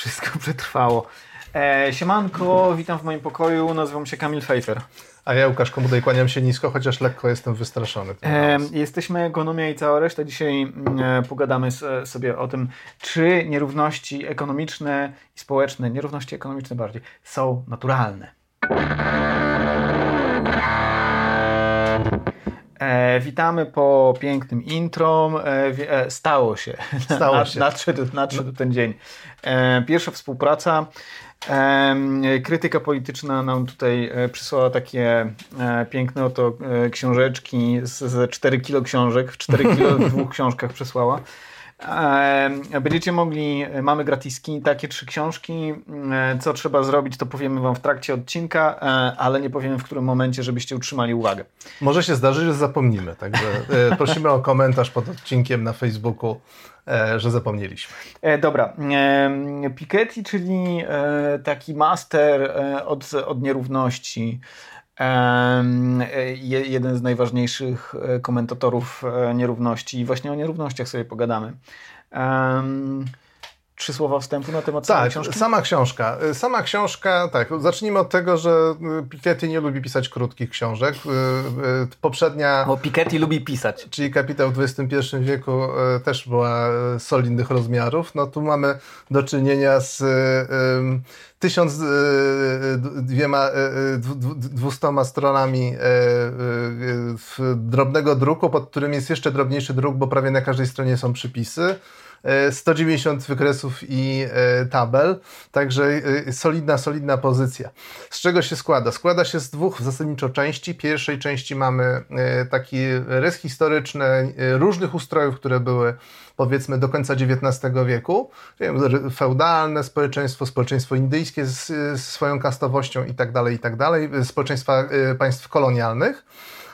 Wszystko przetrwało. E, siemanko, witam w moim pokoju, nazywam się Kamil Fejfer. A ja, Łukasz Komudej, kłaniam się nisko, chociaż lekko jestem wystraszony. E, jesteśmy Ekonomia i cała reszta. Dzisiaj mm, e, pogadamy sobie o tym, czy nierówności ekonomiczne i społeczne, nierówności ekonomiczne bardziej, są naturalne. E, witamy po pięknym intro. E, e, stało się. Stało się. Nadszedł, nadszedł ten dzień. E, pierwsza współpraca. E, krytyka polityczna nam tutaj e, przysłała takie piękne oto książeczki ze 4 kilo książek. W 4 kilo w dwóch książkach przysłała. Będziecie mogli, mamy gratiski, takie trzy książki. Co trzeba zrobić, to powiemy Wam w trakcie odcinka, e, ale nie powiemy w którym momencie, żebyście utrzymali uwagę. Może się zdarzyć, że zapomnimy, także e, prosimy o komentarz pod odcinkiem na Facebooku, e, że zapomnieliśmy. Dobra. Piketty, czyli taki master od, od nierówności jeden z najważniejszych e, komentatorów e, nierówności i właśnie o nierównościach sobie pogadamy. Trzy słowa wstępu na temat tak, samej książki? sama książka. E, sama książka, tak, zacznijmy od tego, że Piketty nie lubi pisać krótkich książek. Poprzednia... Bo Piketty lubi pisać. Czyli Kapitał w XXI wieku też była solidnych rozmiarów. No tu mamy do czynienia z tysiąc dwiema, dwustoma stronami drobnego druku, pod którym jest jeszcze drobniejszy druk, bo prawie na każdej stronie są przypisy. 190 wykresów i tabel, także solidna, solidna pozycja. Z czego się składa? Składa się z dwóch zasadniczo części. Pierwszej części mamy taki rys historyczny różnych ustrojów, które były powiedzmy do końca XIX wieku, feudalne społeczeństwo, społeczeństwo indyjskie z, swoją kastowością i tak dalej, i tak dalej, społeczeństwa państw kolonialnych.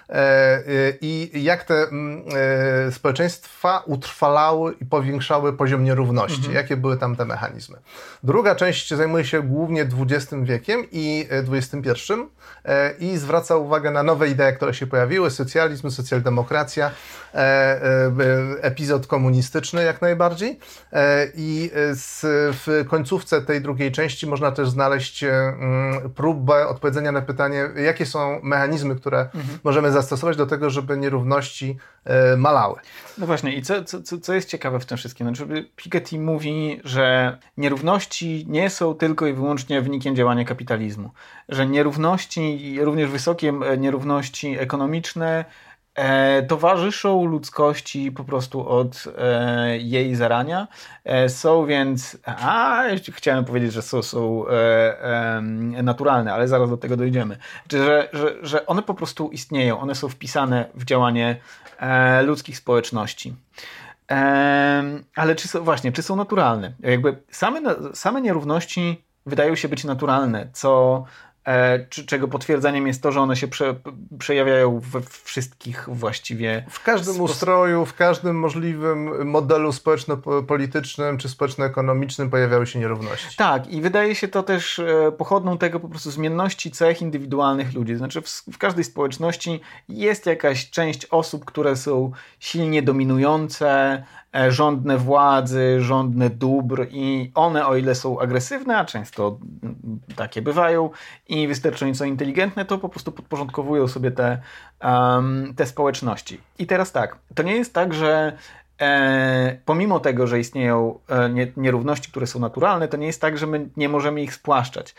E, y, i jak te mm, e, społeczeństwa utrwalały i powiększały poziom nierówności, mhm. jakie były tam te mechanizmy. Druga część zajmuje się głównie XX wiekiem i XXI e, i zwraca uwagę na nowe idee, które się pojawiły, socjalizm, socjaldemokracja, epizod komunistyczny jak najbardziej i w końcówce tej drugiej części można też znaleźć próbę odpowiedzenia na pytanie, jakie są mechanizmy, które mhm. możemy zastosować do tego, żeby nierówności e, malały. No właśnie, i co, co, co jest ciekawe w tym wszystkim? Znaczy, Piketty mówi, że nierówności nie są tylko i wyłącznie wynikiem działania kapitalizmu. Że nierówności, również wysokie e, nierówności ekonomiczne, e, towarzyszą ludzkości po prostu od e, jej zarania. E, są więc, a chciałem powiedzieć, że są, są e, naturalne, ale zaraz do tego dojdziemy. Że, że, że one po prostu istnieją, one są wpisane w działanie e, ludzkich społeczności. ale czy są, właśnie, czy są naturalne? Jakby same, same nierówności wydają się być naturalne, co czego potwierdzeniem jest to, że one się prze, przejawiają we wszystkich właściwie. W każdym ustroju, w każdym możliwym modelu społeczno-politycznym czy społeczno-ekonomicznym pojawiały się nierówności. Tak, i wydaje się to też e, pochodną tego po prostu zmienności cech indywidualnych ludzi. Znaczy, w, w każdej społeczności jest jakaś część osób, które są silnie dominujące, E, żądne władzy, żądne dóbr i one, o ile są agresywne, a często takie bywają i wystarczająco inteligentne, to po prostu podporządkowują sobie te, um, te społeczności. I teraz tak, to nie jest tak, że E, pomimo tego, że istnieją e, nierówności, które są naturalne, to nie jest tak, że my nie możemy ich spłaszczać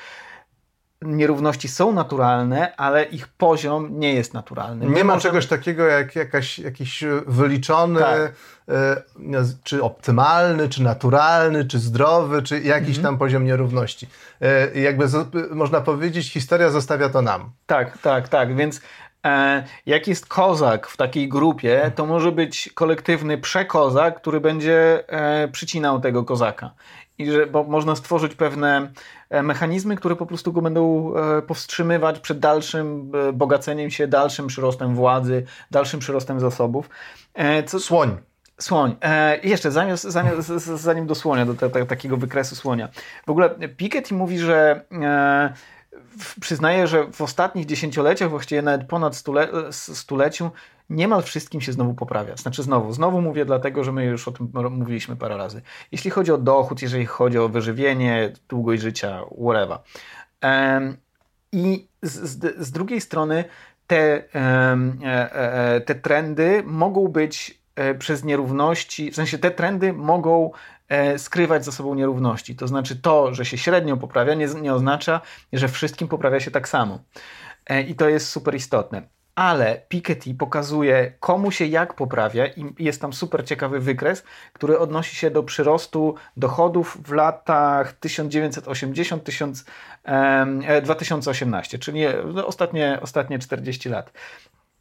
nierówności są naturalne, ale ich poziom nie jest naturalny. Nie ma możemy... czegoś takiego jak jakaś, jakiś wyliczony, tak. e, czy optymalny, czy naturalny, czy zdrowy, czy jakiś mhm. tam poziom nierówności. E, jakby z, można powiedzieć, historia zostawia to nam. Tak, tak, tak, więc e, jak jest kozak w takiej grupie, to może być kolektywny przekozak, który będzie przycinał tego kozaka i że bo można stworzyć pewne e, mechanizmy, które po prostu go będą e, powstrzymywać przed dalszym e, bogaceniem się, dalszym przyrostem władzy, dalszym przyrostem zasobów. Co... Słoń. Słoń. E, jeszcze zamiast, zamiast, zanim do słonia, do te, te, takiego wykresu słonia. W ogóle Piketty mówi, że e, przyznaje, że w ostatnich dziesięcioleciach, właściwie nawet ponad stule, stuleciu, niemal wszystkim się znowu poprawia. Znaczy znowu, znowu mówię dlatego, że my już o tym mówiliśmy parę razy. Jeśli chodzi o dochód, jeżeli chodzi o wyżywienie, długość życia, whatever. I z, z, z drugiej strony te, e, e, te trendy mogą być e, przez nierówności, w sensie te trendy mogą skrywać za sobą nierówności. To znaczy to, że się średnio poprawia, nie, nie oznacza, że wszystkim poprawia się tak samo. I to jest super istotne ale Piketty pokazuje, komu się jak poprawia i jest tam super ciekawy wykres, który odnosi się do przyrostu dochodów w latach 1980-2018, e, czyli no, ostatnie, ostatnie 40 lat.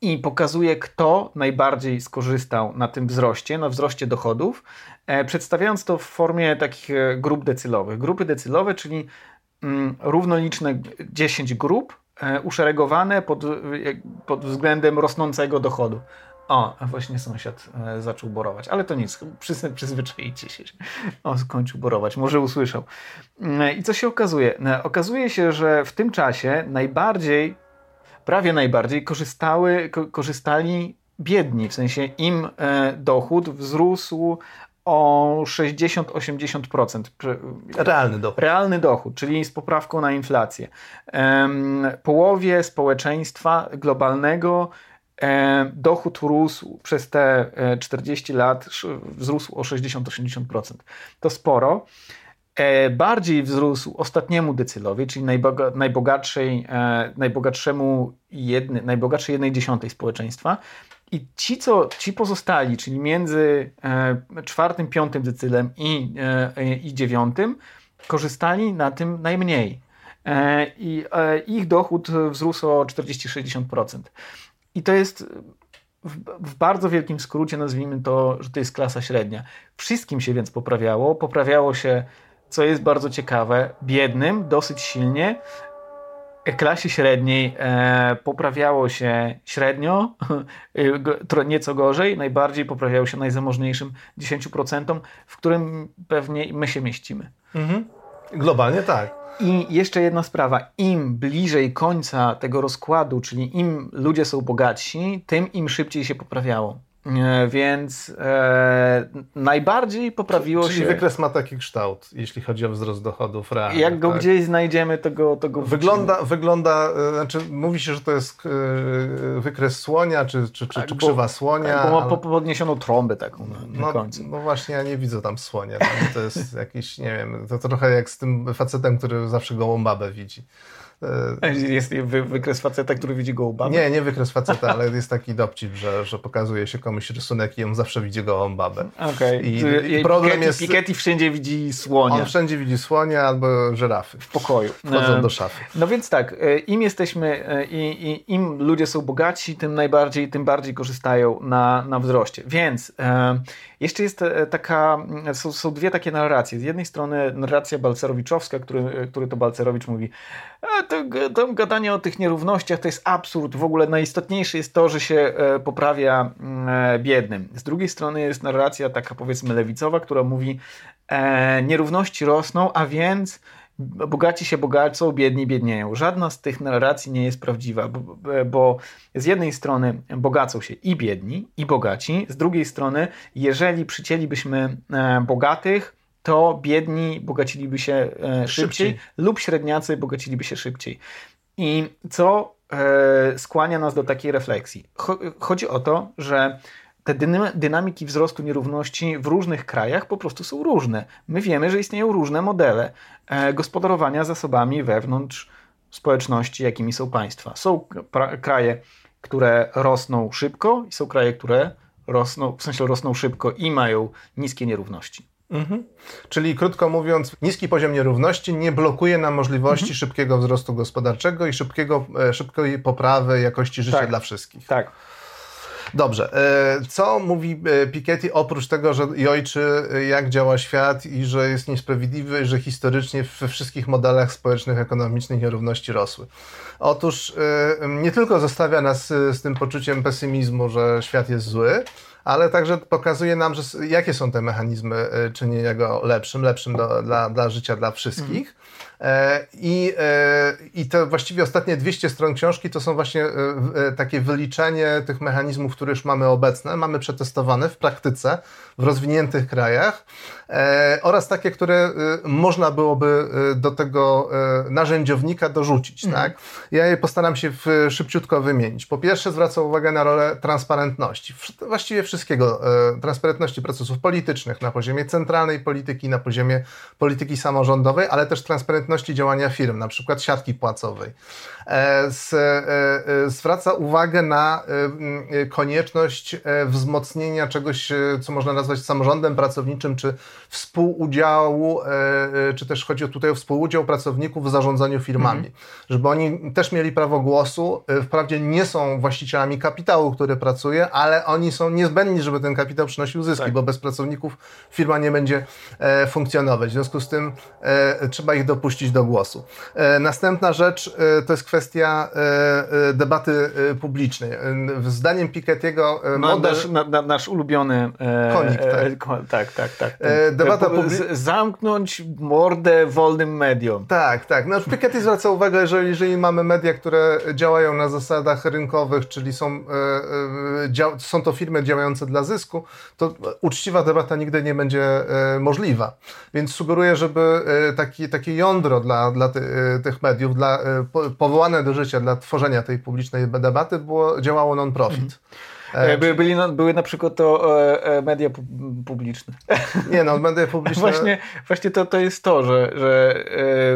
I pokazuje, kto najbardziej skorzystał na tym wzroście, na wzroście dochodów, e, przedstawiając to w formie takich e, grup decylowych. Grupy decylowe, czyli mm, równoliczne 10 grup, E, uszeregowane pod, pod względem rosnącego dochodu. O, właśnie sąsiad e, zaczął borować, ale to nic, Przyzwy, przyzwyczajcie się. O, skończył borować, może usłyszał. E, I co się okazuje? Okazuje się, że w tym czasie najbardziej, prawie najbardziej korzystały, korzystali biedni, w sensie im dochód wzrósł o 60-80%. Realny dochód. Realny dochód, czyli z poprawką na inflację. Połowie społeczeństwa globalnego dochód rósł przez te 40 e, lat, wzrósł o 60-80%. To sporo. E, bardziej wzrósł ostatniemu decylowi, czyli najbogatszej, e, najbogatszemu jedny, najbogatszej jednej dziesiątej społeczeństwa. I ci, co, ci pozostali, czyli między e, czwartym, piątym decylem i, e, i dziewiątym, korzystali na tym najmniej. E, I e, ich dochód wzrósł o 40-60%. I to jest w, bardzo wielkim skrócie, nazwijmy to, że to jest klasa średnia. Wszystkim się więc poprawiało. Poprawiało się, co jest bardzo ciekawe, biednym dosyć silnie, klasie średniej e, poprawiało się średnio, e, nieco gorzej, najbardziej poprawiało się najzamożniejszym 10%, w którym pewnie my się mieścimy. Mhm. Globalnie tak. I jeszcze jedna sprawa. Im bliżej końca tego rozkładu, czyli im ludzie są bogatsi, tym im szybciej się poprawiało. E, więc e, najbardziej poprawiło Czyli się. Czyli wykres ma taki kształt, jeśli chodzi o wzrost dochodów realnych. Jak go tak? gdzieś znajdziemy, to go, to go wygląda, wygląda, e, znaczy mówi się, że to jest e, wykres słonia, czy, czy, tak, czy, czy krzywa słonia. Tak, bo ale... podniesioną trąbę taką na, no, końcu. No właśnie, ja nie widzę tam słonia. To jest jakiś, nie wiem, to trochę jak z tym facetem, który zawsze gołą babę widzi. E, jest wykres faceta, który widzi gołą babę? Nie, nie wykres faceta, ale jest taki dopcip, że, że pokazuje się komuś rysunek i on zawsze widzi gołą babę. Okay. I, I, problem Piketty, jest... Piketty wszędzie widzi słonia. On wszędzie widzi słonia albo żyrafy. W pokoju. Wchodzą do szafy. No więc tak, e, im jesteśmy, e, i, i, im ludzie są bogaci, tym najbardziej, tym bardziej korzystają na, na wzroście. Więc e, jeszcze jest taka, są, są dwie takie narracje. Z jednej strony narracja balcerowiczowska, który, który to Balcerowicz mówi, to, to gadanie o tych nierównościach to jest absurd. W ogóle najistotniejsze jest to, że się e, poprawia mm, e, biednym. Z drugiej strony jest narracja taka powiedzmy lewicowa, która mówi e, nierówności rosną, a więc bogaci się bogacą, biedni biednieją. Żadna z tych narracji nie jest prawdziwa, bo, bo, z jednej strony bogacą się i biedni, i bogaci, z drugiej strony, jeżeli przycięlibyśmy bogatych, to biedni bogaciliby się e, szybciej, szybciej, lub średniacy bogaciliby się szybciej. I co e, skłania nas do takiej refleksji? Chodzi o to, że te dynamiki wzrostu nierówności w różnych krajach po prostu są różne. My wiemy, że istnieją różne modele e, gospodarowania zasobami wewnątrz społeczności, jakimi są państwa. Są kraje, które rosną szybko i są kraje, które rosną, w sensie rosną szybko i mają niskie nierówności. Mhm. Czyli krótko mówiąc, niski poziom nierówności nie blokuje nam możliwości mhm. szybkiego wzrostu gospodarczego i szybkiego, e, szybkiej poprawy jakości życia tak. dla wszystkich. Tak. Dobrze. E, co mówi e, Piketty oprócz tego, że ojczy jak działa świat i że jest niesprawiedliwy, że historycznie we wszystkich modelach społecznych, ekonomicznych nierówności rosły? Otóż nie tylko zostawia nas z tym poczuciem pesymizmu, że świat jest zły, ale także pokazuje nam, że, jakie są te mechanizmy czynienia go lepszym, lepszym do, dla, dla życia dla wszystkich. E, I, e, I te właściwie ostatnie 200 stron książki to są właśnie e, takie wyliczenie tych mechanizmów, które już mamy obecne, mamy przetestowane w praktyce w rozwiniętych krajach oraz takie, które można byłoby do tego narzędziownika dorzucić. Mhm. Tak? Ja je postaram się szybciutko wymienić. Po pierwsze zwracam uwagę na rolę transparentności. Właściwie wszystkiego. Transparentności procesów politycznych na poziomie centralnej polityki, na poziomie polityki samorządowej, ale też transparentności transparentności działania firm, na przykład siatki płacowej. E, e, e, zwraca uwagę na konieczność wzmocnienia czegoś, co można nazwać samorządem pracowniczym, czy współudziału, czy też chodzi tutaj o współudział pracowników w zarządzaniu firmami, mhm. żeby oni też mieli prawo głosu. Wprawdzie nie są właścicielami kapitału, który pracuje, ale oni są niezbędni, żeby ten kapitał przynosił zyski, tak. bo bez pracowników firma nie będzie funkcjonować. W związku z tym trzeba ich dopuścić do głosu. Następna rzecz to jest kwestia e, e, debaty e, publicznej. Zdaniem Piketty'ego model... Nasz, na, nasz ulubiony konik, tak. tak, tak, tak. Debata publiczna... Zamknąć mordę wolnym mediom. Tak, tak. No, Piketty zwraca uwagę, że jeżeli mamy media, które działają na zasadach rynkowych, czyli są, są to firmy działające dla zysku, to uczciwa debata nigdy nie będzie możliwa. Więc sugeruję, żeby taki, takie jądro dla, dla ty, tych mediów, dla powołane do życia dla tworzenia tej publicznej debaty było, działało non-profit. Mhm. E, by, byli, były na przykład to e, e, media publiczne. Nie no, media publiczne... Właśnie, właśnie to, to jest to, że, że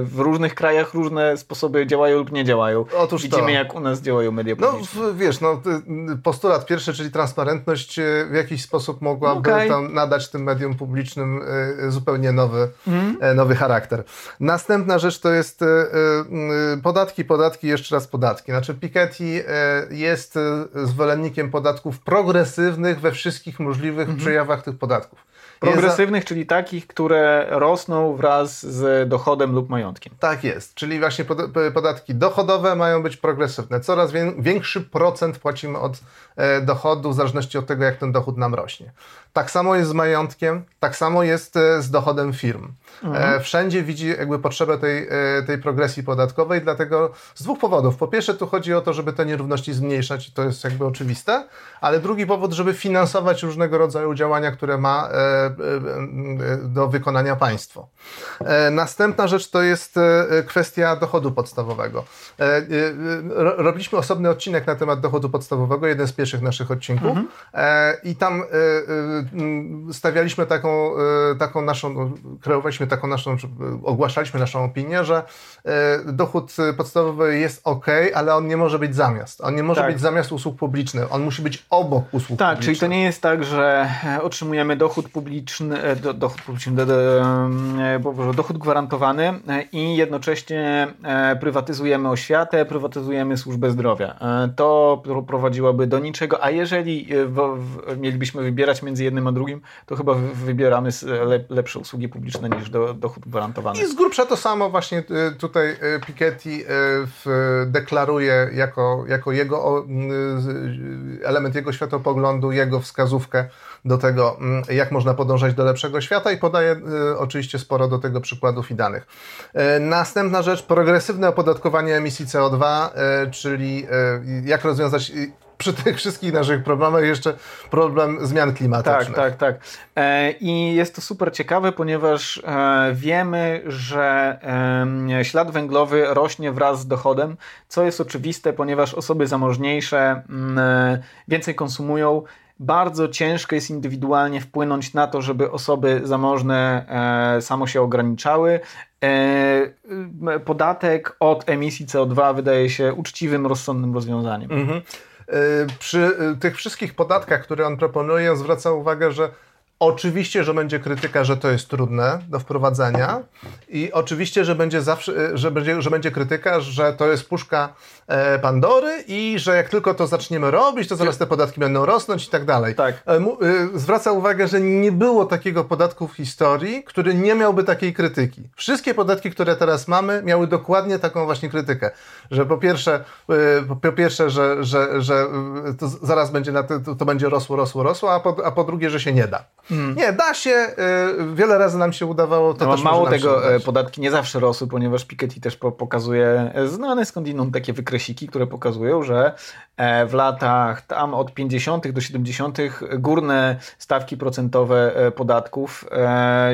w różnych krajach różne sposoby działają lub nie działają. Otóż Widzimy to. jak u nas działają media no, publiczne. No wiesz, no, postulat pierwszy, czyli transparentność w jakiś sposób mogłaby okay. tam nadać tym medium publicznym zupełnie nowy, mm. nowy charakter. Następna rzecz to jest podatki, podatki, jeszcze raz podatki. Znaczy Piketty jest zwolennikiem podatków podatków progresywnych we wszystkich możliwych mhm. przejawach tych podatków. Progresywnych, za... czyli takich, które rosną wraz z dochodem lub majątkiem. Tak jest, czyli właśnie podatki dochodowe mają być progresywne. Coraz większy procent płacimy od e, dochodu w zależności od tego, jak ten dochód nam rośnie. Tak samo jest z majątkiem, tak samo jest e, z dochodem firm. Mhm. E, wszędzie widzi jakby potrzebę tej, tej progresji podatkowej, dlatego z dwóch powodów. Po pierwsze, tu chodzi o to, żeby te nierówności zmniejszać, i to jest jakby oczywiste, ale drugi powód, żeby finansować różnego rodzaju działania, które ma do wykonania państwo. E, następna rzecz to jest e, kwestia dochodu podstawowego. E, robiliśmy osobny odcinek na temat dochodu podstawowego, jeden z pierwszych naszych odcinków mhm. i tam stawialiśmy taką, taką naszą, no, kreowaliśmy taką naszą, ogłaszaliśmy naszą opinię, że dochód podstawowy jest ok, ale on nie może być zamiast. On nie może tak. być zamiast usług publicznych. On musi być obok usług tak, publicznych. czyli to nie jest tak, że otrzymujemy dochód publiczny, e, do, dochód publiczny, do, do, e, dochód gwarantowany e, i jednocześnie prywatyzujemy oświatę, prywatyzujemy służbę zdrowia. To prowadziłoby do niczego, a jeżeli w, w, mielibyśmy wybierać między jednym a drugim, to chyba wybieramy lepsze usługi publiczne niż do, dochód gwarantowany. I z grubsza to samo właśnie tutaj Piketty deklaruje jako, jako jego element jego światopoglądu, jego wskazówkę do tego, jak można podążać do lepszego świata i podaje oczywiście sporo do tego przykładów i danych. Następna rzecz, progresywne opodatkowanie emisji CO2, y, czyli jak rozwiązać przy tych wszystkich naszych problemach jeszcze problem zmian klimatycznych. Tak, tak, tak. E, I jest to super ciekawe, ponieważ e, wiemy, że ślad węglowy rośnie wraz z dochodem, co jest oczywiste, ponieważ osoby zamożniejsze mm, e, więcej konsumują, bardzo ciężko jest indywidualnie wpłynąć na to, żeby osoby zamożne e, samo się ograniczały. E, podatek od emisji CO2 wydaje się uczciwym, rozsądnym rozwiązaniem. Mhm. E, przy e, tych wszystkich podatkach, które on proponuje, zwraca uwagę, że Oczywiście, że będzie krytyka, że to jest trudne do wprowadzenia i oczywiście, że będzie zawsze, że będzie, że będzie krytyka, że to jest puszka Pandory i że jak tylko to zaczniemy robić, to zaraz te podatki będą rosnąć i tak dalej. Tak. E, e, zwraca uwagę, że nie było takiego podatku w historii, który nie miałby takiej krytyki. Wszystkie podatki, które teraz mamy, miały dokładnie taką właśnie krytykę, że po pierwsze, po pierwsze, że, że, że to zaraz będzie na to, to będzie rosło, rosło, rosło, a po, a po drugie, że się nie da. Mm. Nie, da się. Wiele razy nam się udawało. To no, też mało tego, e, podatki nie zawsze rosły, ponieważ Piketty też pokazuje e, znane skądinąd takie wykresiki, które pokazują, że e, w latach tam od 50. do 70. górne stawki procentowe podatków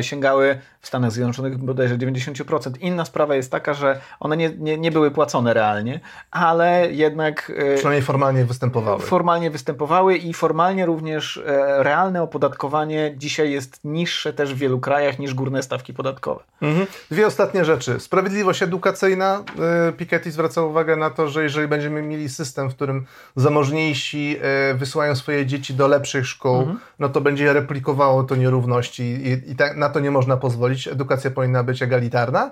sięgały w Stanach Zjednoczonych bodajże 90%. Inna sprawa jest taka, że one nie, nie, nie były płacone realnie, ale jednak... Przynajmniej formalnie występowały. Formalnie występowały i formalnie również realne opodatkowanie dzisiaj jest niższe też w wielu krajach niż górne stawki podatkowe. Mhm. Dwie ostatnie rzeczy. Sprawiedliwość edukacyjna. E, Piketty zwraca uwagę na to, że jeżeli będziemy mieli system, w którym zamożniejsi e, wysyłają swoje dzieci do lepszych szkół, mhm. no to będzie replikowało to nierówności i, i tak, na to nie można pozwolić. Edukacja powinna być egalitarna.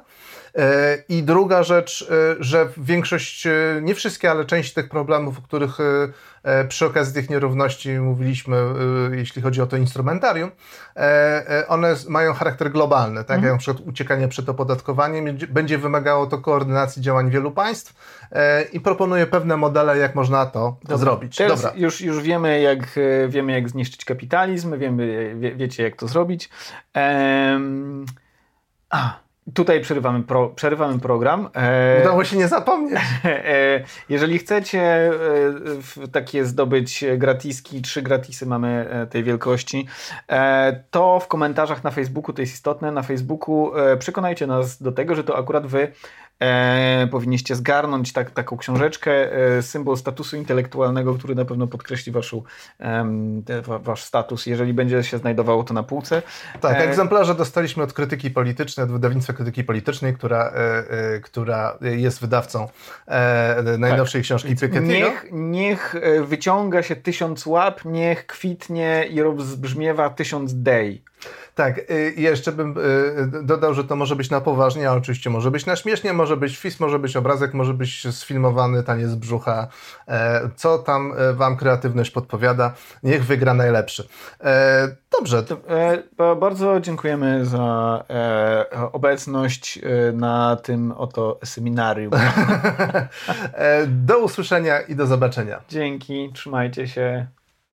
E, I druga rzecz, że większość, nie wszystkie, ale część tych problemów, o których E, przy okazji tych nierówności mówiliśmy, e, jeśli chodzi o to instrumentarium, e, one mają charakter globalny, tak mhm. jak na przykład uciekanie przed opodatkowaniem, będzie wymagało to koordynacji działań wielu państw i proponuję pewne modele, jak można to Dobra. zrobić. Teraz Dobra. Już, już wiemy, jak, wiemy, jak zniszczyć kapitalizm, wiemy, wie, wiecie, jak to zrobić. Ehm... A, Tutaj przerywamy, pro, przerywamy program. E, Udało się nie zapomnieć. E, jeżeli chcecie e, takie zdobyć gratiski, trzy gratisy mamy tej wielkości, to w komentarzach na Facebooku, to jest istotne, na Facebooku przekonajcie nas do tego, że to akurat wy e, powinniście zgarnąć tak, taką książeczkę, e, symbol statusu intelektualnego, który na pewno podkreśli waszu, e, wasz status, jeżeli będzie się znajdowało to na półce. Tak, e, egzemplarze dostaliśmy od Krytyki Politycznej, od wydawnictwa Krytyki Politycznej, która, e, e, która jest wydawcą najnowszej tak. książki Piketty'ego. Niech, niech wyciąga się tysiąc łap, niech kwitnie i rozbrzmiewa tysiąc day. Tak, i jeszcze bym dodał, że to może być na poważnie, a oczywiście może być na śmiesznie, może być fis, może być obrazek, może być sfilmowany taniec brzucha. E, co tam e, wam kreatywność podpowiada? Niech wygra najlepszy. E, dobrze. Bardzo dziękujemy za obecność na tym oto seminarium. do usłyszenia i do zobaczenia. Dzięki, trzymajcie się.